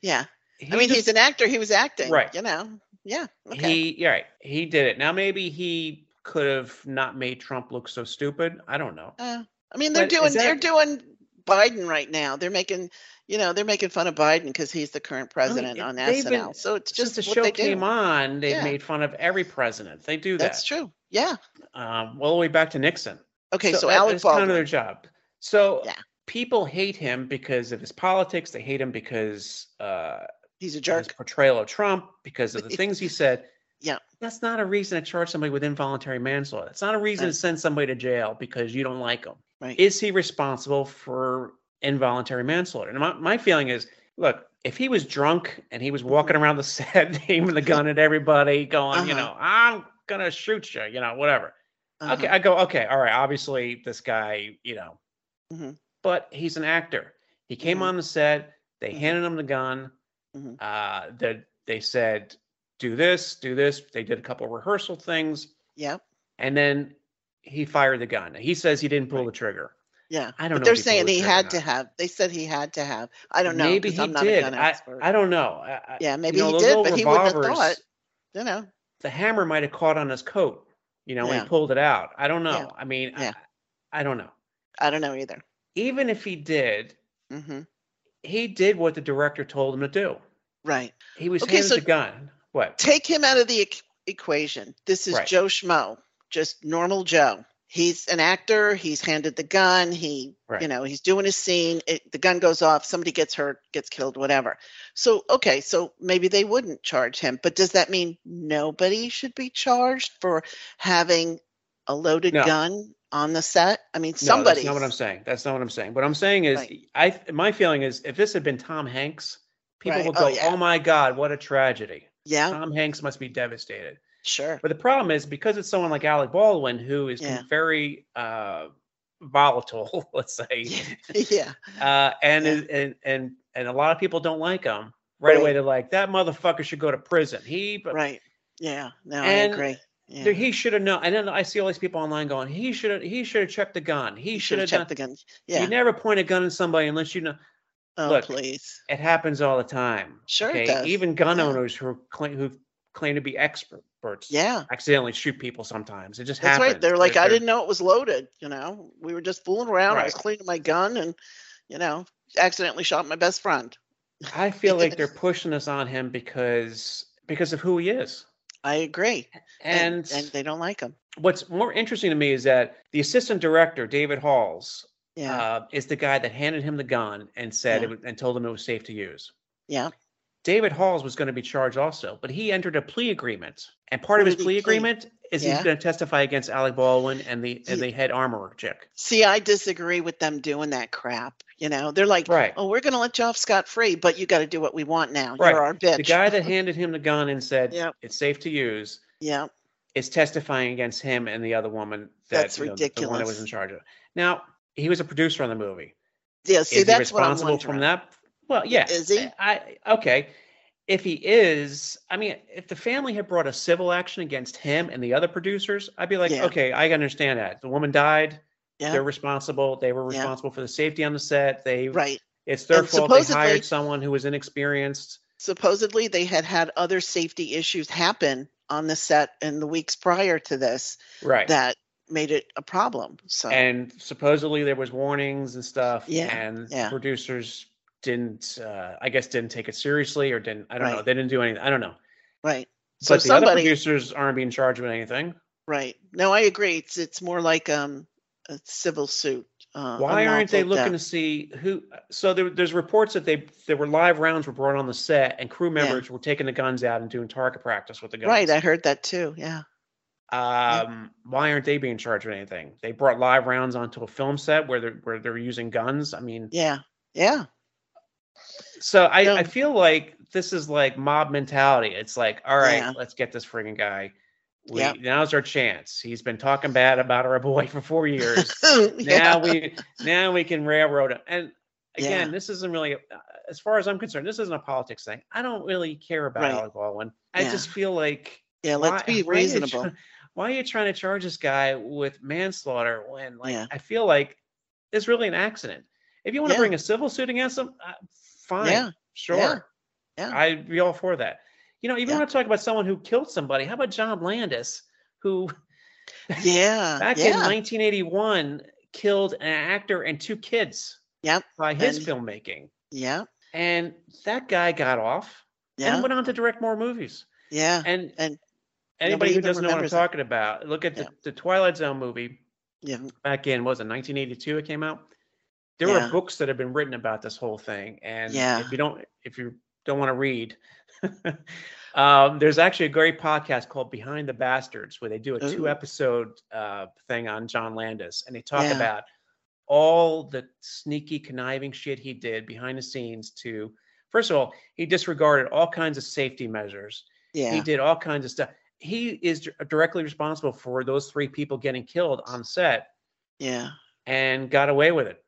Yeah. he I mean, just- he's an actor. He was acting. Right. You know. Yeah. Okay. He yeah, right. He did it. Now maybe he could have not made Trump look so stupid. I don't know. Uh, I mean, they're But doing they're doing Biden right now. They're making you know they're making fun of Biden because he's the current president it- on they've SNL. been- so it's Since just the show they came do. on, they've Yeah. made fun of every president. They do that. That's true. Yeah. Um, well, all the way back to Nixon. Okay. So, that- Alec that's kind of their job. So Yeah. People hate him because of his politics. They hate him because uh, he's a jerk. his portrayal of Trump, because of the things he said. Yeah. That's not a reason to charge somebody with involuntary manslaughter. It's not a reason Right. to send somebody to jail because you don't like them. Right. Is he responsible for involuntary manslaughter? And my, my feeling is, look, if he was drunk and he was walking around the set, aiming the gun at everybody, going, you Uh-huh. know, I'm gonna shoot you, you know, whatever. Uh-huh. Okay, I go, okay, all right. Obviously, this guy, you know, Mhm. But he's an actor. He came Mhm. on the set. They Mhm. handed him the gun. Mhm. Uh, that they said, do this, do this. They did a couple rehearsal things, Yeah. and then he fired the gun. He says he didn't pull Right. the trigger. Yeah. I don't But know. they're if he pulled saying he had to have. They said he had to have. I don't know. Maybe he I'm not did. a gun I, expert. I don't know. I- I- yeah. you Maybe know, he did, but he wouldn't have thought. You know. The hammer might have caught on his coat. You know, when Yeah. he pulled it out. I don't know. Yeah. I mean, Yeah. I, I don't know. I don't know either. Even if he did, hmm he did what the director told him to do. Right. He was Okay, handed so- the gun. What? Take him out of the eq- equation. This is Right. Joe Schmo, just normal Joe. He's an actor. He's handed the gun. He, Right. you know, he's doing his scene. It, the gun goes off. Somebody gets hurt, gets killed, whatever. So, okay, so maybe they wouldn't charge him. But does that mean nobody should be charged for having a loaded No. gun on the set? I mean, somebody. No, that's not what I'm saying. That's not what I'm saying. What I'm saying is, Right. I my feeling is, if this had been Tom Hanks, people Right. would Oh, go, yeah. "Oh my God, what a tragedy!" Yeah, Tom Hanks must be devastated. sure. But the problem is because it's someone like Alec Baldwin who is Yeah. very uh, volatile, let's say, yeah, uh, and, Yeah. and and and a lot of people don't like him. Right, away, they're like, "That motherfucker should go to prison." He, but right. Yeah, no, And I agree. Yeah. he should have known. And then I see all these people online going, "He should have. He should have checked the gun. He should have checked done." the gun. Yeah. You never point a gun at somebody unless you know. oh, look, please. It happens all the time. Sure it okay? does. Even gun Yeah. owners who claim who claim to be experts Yeah. accidentally shoot people sometimes. It just That's happens. right. They're like, I they're- didn't know it was loaded. You know, we were just fooling around. I was cleaning my gun and, you know, accidentally shot my best friend. I feel like they're pushing this on him because because of who he is. I agree. And, and they don't like him. what's more interesting to me is that the assistant director, David Halls, Yeah. uh, is the guy that handed him the gun and said Yeah. was, and told him it was safe to use. yeah. David Halls was going to be charged also, but he entered a plea agreement, and part of his plea agreement is Yeah. he's going to testify against Alec Baldwin and the and the head armorer chick. See, I disagree with them doing that crap. You know, they're like, Right. oh, we're going to let you off scot free, but you got to do what we want now. Right. You're our bitch. The guy that handed him the gun and said Yep. it's safe to use yeah. is testifying against him and the other woman that That's you know, the one that was in charge of. Now he was a producer on the movie. Yeah. See, is he that's what I'm responsible wondering. from that? Well, yeah. Is he? I okay. If he is, I mean, if the family had brought a civil action against him and the other producers, I'd be like, Yeah. okay, I understand that. The woman died. Yeah. They're responsible. They were Yeah. responsible for the safety on the set. They Right. it's their And fault. They hired someone who was inexperienced. supposedly they had had other safety issues happen on the set in the weeks prior to this Right. that made it a problem. So and supposedly there was warnings and stuff. Yeah, And yeah. producers didn't uh, I guess didn't take it seriously or didn't I don't know. They didn't do anything. I don't know. right. So but the other producers aren't being charged with anything. right. No, I agree. It's it's more like um a civil suit. Uh, Why aren't they looking death. to see who? So there, there's reports that they there were live rounds were brought on the set, and crew members were taking the guns out and doing target practice with the guns. Right, I heard that too. Yeah. Um, why aren't they being charged with anything? They brought live rounds onto a film set where they're where they're using guns. I mean, Yeah. Yeah. So I. I feel like this is like mob mentality. It's like, all right, Yeah. let's get this frigging guy. We, Yep. Now's our chance. He's been talking bad about our boy for four years. yeah. now we now we can railroad him. And again, Yeah. this isn't really, uh, as far as I'm concerned, this isn't a politics thing. I don't really care about Right. Alec Baldwin. I Yeah. just feel like yeah, let's why- be why are reasonable. try- why are you trying to charge this guy with manslaughter when, like. I feel like it's really an accident. If you want to bring a civil suit against him, uh, fine, Yeah. sure, Yeah. I'd be all for that. You know, you Yeah. want to talk about someone who killed somebody, how about John Landis, who Yeah. back in 1981 killed an actor and two kids Yep. by his And- filmmaking, Yeah. and that guy got off Yeah. and went on to direct more movies. Yeah. And And anybody who doesn't know what I'm it. talking about, look at the, Yeah. the Twilight Zone movie Yeah. back in was it 1982 it came out. There Yeah. were books that have been written about this whole thing, and Yeah. if you don't if you don't want to read, um, there's actually a great podcast called Behind the Bastards where they do a Ooh. two episode uh, thing on John Landis, and they talk Yeah. about all the sneaky conniving shit he did behind the scenes to first of all he disregarded all kinds of safety measures yeah he did all kinds of stuff. He is directly responsible for those three people getting killed on set Yeah. and got away with it.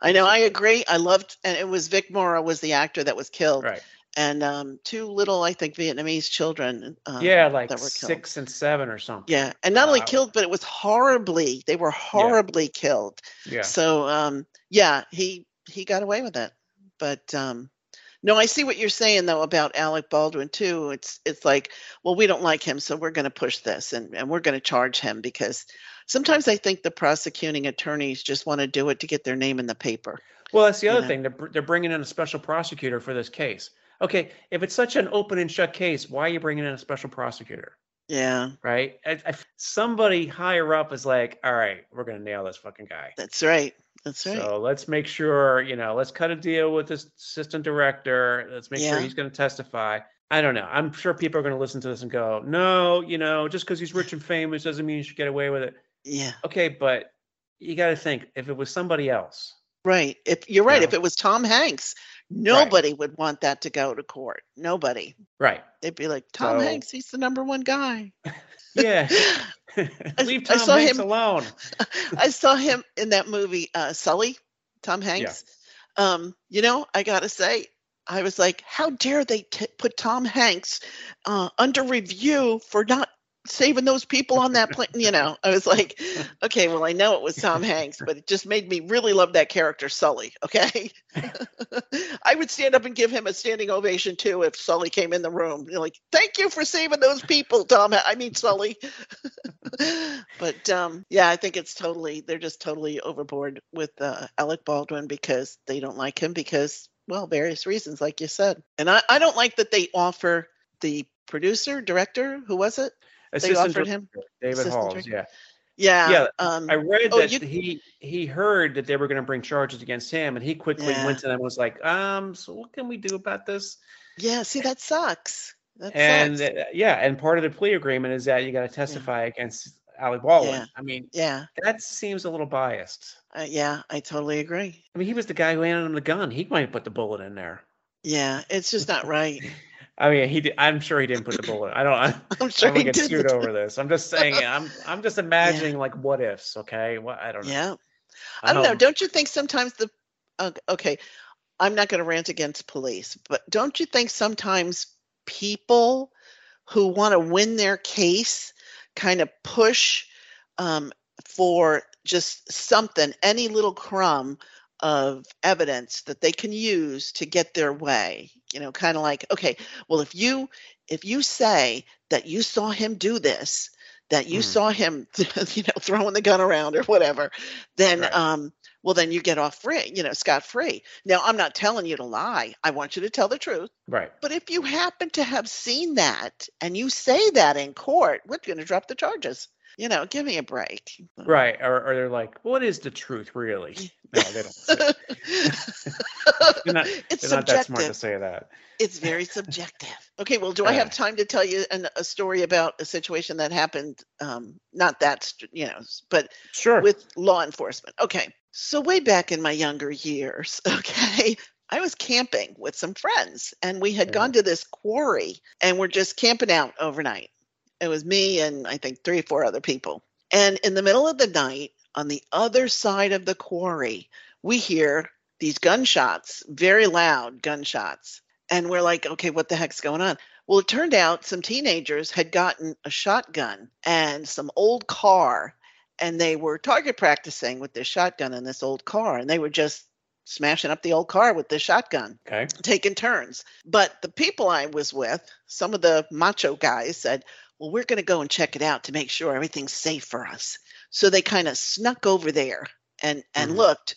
I know. I agree. I loved, and it was Vic Morrow was the actor that was killed, Right. and um, two little, I think, Vietnamese children. Um, yeah, like that were killed. six and seven or something. Yeah, and not only killed, but it was horribly. They were horribly killed. Yeah. So, um, yeah, he he got away with it. But um, no, I see what you're saying though about Alec Baldwin too. It's it's like, well, we don't like him, so we're going to push this, and and we're going to charge him because sometimes I think the prosecuting attorneys just want to do it to get their name in the paper. Well, that's the you other know. thing. They're, they're bringing in a special prosecutor for this case. Okay, if it's such an open and shut case, why are you bringing in a special prosecutor? Yeah, Right? I, I, somebody higher up is like, all right, we're going to nail this fucking guy. that's right. That's right. So let's make sure, you know, let's cut a deal with this assistant director. Let's make sure he's going to testify. I don't know. I'm sure people are going to listen to this and go, no, you know, just because he's rich and famous doesn't mean you should get away with it. Yeah, Okay, but you got to think if it was somebody else, right. If you're right, Yeah. if it was Tom Hanks, nobody would want that to go to court. Nobody. right? They'd be like, Tom So- Hanks, he's the number one guy. Yeah. I Leave I Tom saw Hanks him- alone. I saw him in that movie, uh, Sully, Tom Hanks. Um, you know, I gotta say, I was like, how dare they t- put Tom Hanks uh, under review for not saving those people on that plane? You know, I was like, okay, well, I know it was Tom Hanks, but it just made me really love that character, Sully. Okay, I would stand up and give him a standing ovation too if Sully came in the room. You're like, thank you for saving those people, Tom. I mean, Sully. but um, yeah, I think it's totally they're just totally overboard with uh, Alec Baldwin because they don't like him because well, various reasons, like you said. And I, I don't like that they offer the producer, director, who was it? Assistant offered him. Director, David Assistant Halls. director. Yeah. Yeah. Yeah, Um, I read Oh, that you- he he heard that they were going to bring charges against him, and he quickly Yeah. went to them and was like, "Um, so what can we do about this?" yeah. See, that sucks. That and sucks. uh, yeah, and part of the plea agreement is that you got to testify against Alec Baldwin. Yeah. I mean, Yeah. that seems a little biased. Uh, yeah. I totally agree. I mean, he was the guy who handed him the gun. He might have put the bullet in there. Yeah. It's just not right. I mean, he. Did, I'm sure he didn't put the bullet. I don't. I, I'm sure I'm he get sued over this. I'm just saying. I'm. I'm just imagining like what ifs. Okay. What I don't know. Yeah. I don't know. Don't you think sometimes the uh, okay, I'm not going to rant against police, but don't you think sometimes people who want to win their case kind of push um, for just something, any little crumb of evidence that they can use to get their way? You know, kind of like, okay, well, if you if you say that you saw him do this, that you Mhm. saw him, you know, throwing the gun around or whatever, then Right. um, well, then you get off free, you know, scot free. Now, I'm not telling you to lie. I want you to tell the truth. Right. But if you happen to have seen that and you say that in court, we're going to drop the charges. You know, give me a break. Right. Or, or they're like, what is the truth really? No, they don't. They're not, it's they're not that smart to say that. It's very subjective. Okay, well, do I have time to tell you an, a story about a situation that happened? Um, not that, you know, but Sure. with law enforcement. Okay. So, way back in my younger years, okay, I was camping with some friends and we had Yeah. gone to this quarry and we're just camping out overnight. It was me and I think three or four other people. And in the middle of the night, on the other side of the quarry, we hear these gunshots, very loud gunshots. And we're like, okay, what the heck's going on? Well, it turned out some teenagers had gotten a shotgun and some old car, and they were target practicing with this shotgun in this old car, and they were just smashing up the old car with the shotgun, Okay. taking turns. But the people I was with, some of the macho guys said, well, we're going to go and check it out to make sure everything's safe for us. So they kind of snuck over there and and Mhm. looked,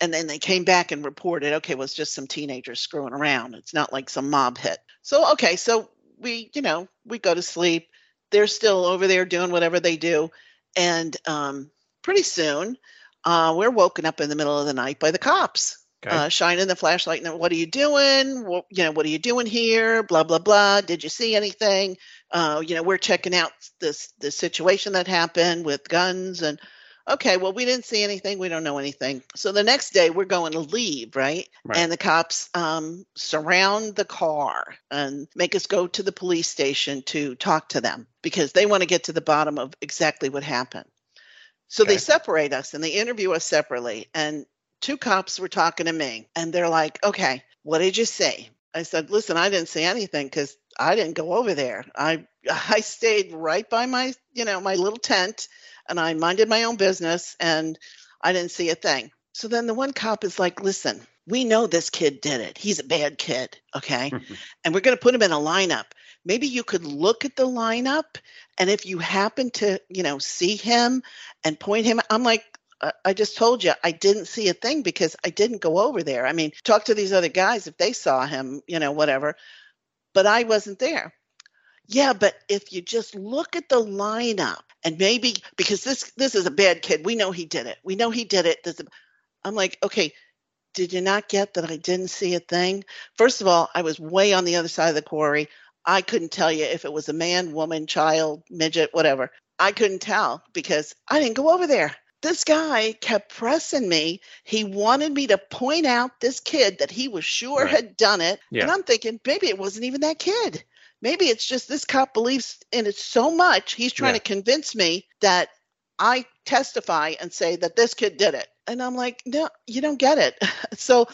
and then they came back and reported, okay, well, it's just some teenagers screwing around. It's not like some mob hit. So okay, so we, you know, we go to sleep. They're still over there doing whatever they do, and um, pretty soon, uh, we're woken up in the middle of the night by the cops Okay. uh, shining the flashlight. And what are you doing? What, you know, what are you doing here? Blah blah blah. Did you see anything? Uh, you know, we're checking out this the situation that happened with guns and. Okay, well, we didn't see anything. We don't know anything. So the next day, we're going to leave, right? Right. And the cops um, surround the car and make us go to the police station to talk to them because they want to get to the bottom of exactly what happened. So Okay. they separate us and they interview us separately. And two cops were talking to me and they're like, okay, what did you say? I said, listen, I didn't say anything because I didn't go over there. I I stayed right by my, you know, my little tent and I minded my own business and I didn't see a thing. So then the one cop is like, listen, we know this kid did it. He's a bad kid. Okay. and we're going to put him in a lineup. Maybe you could look at the lineup, and if you happen to, you know, see him and point him, I'm like, "I- just told you I didn't see a thing because I didn't go over there. I mean, talk to these other guys if they saw him, you know, whatever. But I wasn't there. Yeah, but if you just look at the lineup and maybe because this this is a bad kid, we know he did it. We know he did it. A, I'm like, okay, did you not get that I didn't see a thing? First of all, I was way on the other side of the quarry. I couldn't tell you if it was a man, woman, child, midget, whatever. I couldn't tell because I didn't go over there. This guy kept pressing me. He wanted me to point out this kid that he was sure Right. had done it. Yeah. And I'm thinking, maybe it wasn't even that kid. Maybe it's just this cop believes in it so much. He's trying Yeah. to convince me that I testify and say that this kid did it. And I'm like, no, you don't get it. so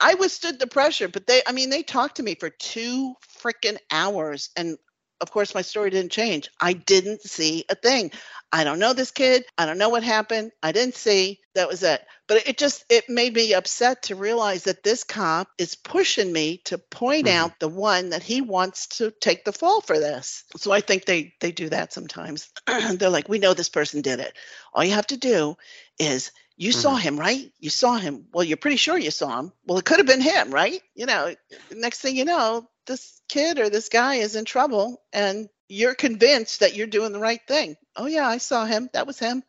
I withstood the pressure, but they, I mean, they talked to me for two freaking hours. And of course, my story didn't change. I didn't see a thing. I don't know this kid. I don't know what happened. I didn't see. That was it. But it just, it made me upset to realize that this cop is pushing me to point Mhm. out the one that he wants to take the fall for this. So I think they, they do that sometimes. They're like, we know this person did it. All you have to do is you saw him, right? You saw him. Well, you're pretty sure you saw him. Well, it could have been him, right? You know, next thing you know, this kid or this guy is in trouble and you're convinced that you're doing the right thing. Oh, yeah, I saw him. That was him.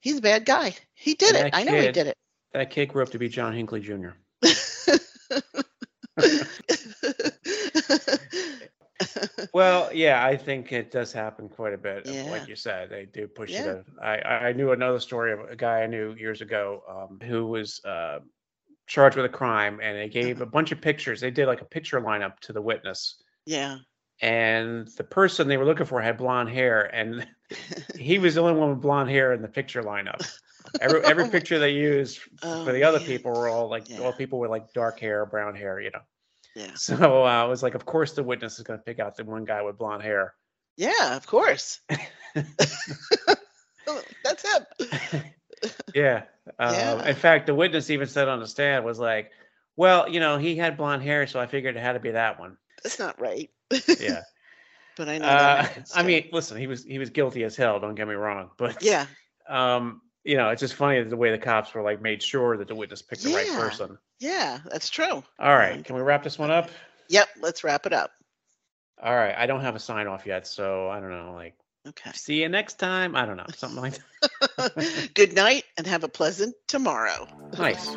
He's a bad guy. He did it. that I know he did it. That kid grew up to be John Hinckley Jr. Well, yeah, I think it does happen quite a bit. Yeah. Like you said, they do push Yeah. you. I, I I knew another story of a guy I knew years ago um, who was uh, charged with a crime, and they gave a bunch of pictures. They did like a picture lineup to the witness, yeah. and the person they were looking for had blonde hair, and he was the only one with blonde hair in the picture lineup. Every every picture they used Oh, for the other man. people were all like Yeah. all people with like dark hair, brown hair, you know. Yeah. So uh, I was like, of course the witness is going to pick out the one guy with blonde hair. Yeah, of course. That's him. yeah. Um, Yeah. In fact, the witness even said on the stand was like, well, you know, he had blonde hair, so I figured it had to be that one. That's not right. Yeah. but I know uh, I mean, listen, he was he was guilty as hell. Don't get me wrong, but yeah, um, you know, it's just funny the way the cops were like made sure that the witness picked the right person. yeah, that's true. All right, can we wrap this one up? Yep, let's wrap it up. All right, I don't have a sign off yet, so I don't know. Like, Okay. see you next time. I don't know, something like that. Good night and have a pleasant tomorrow. Nice.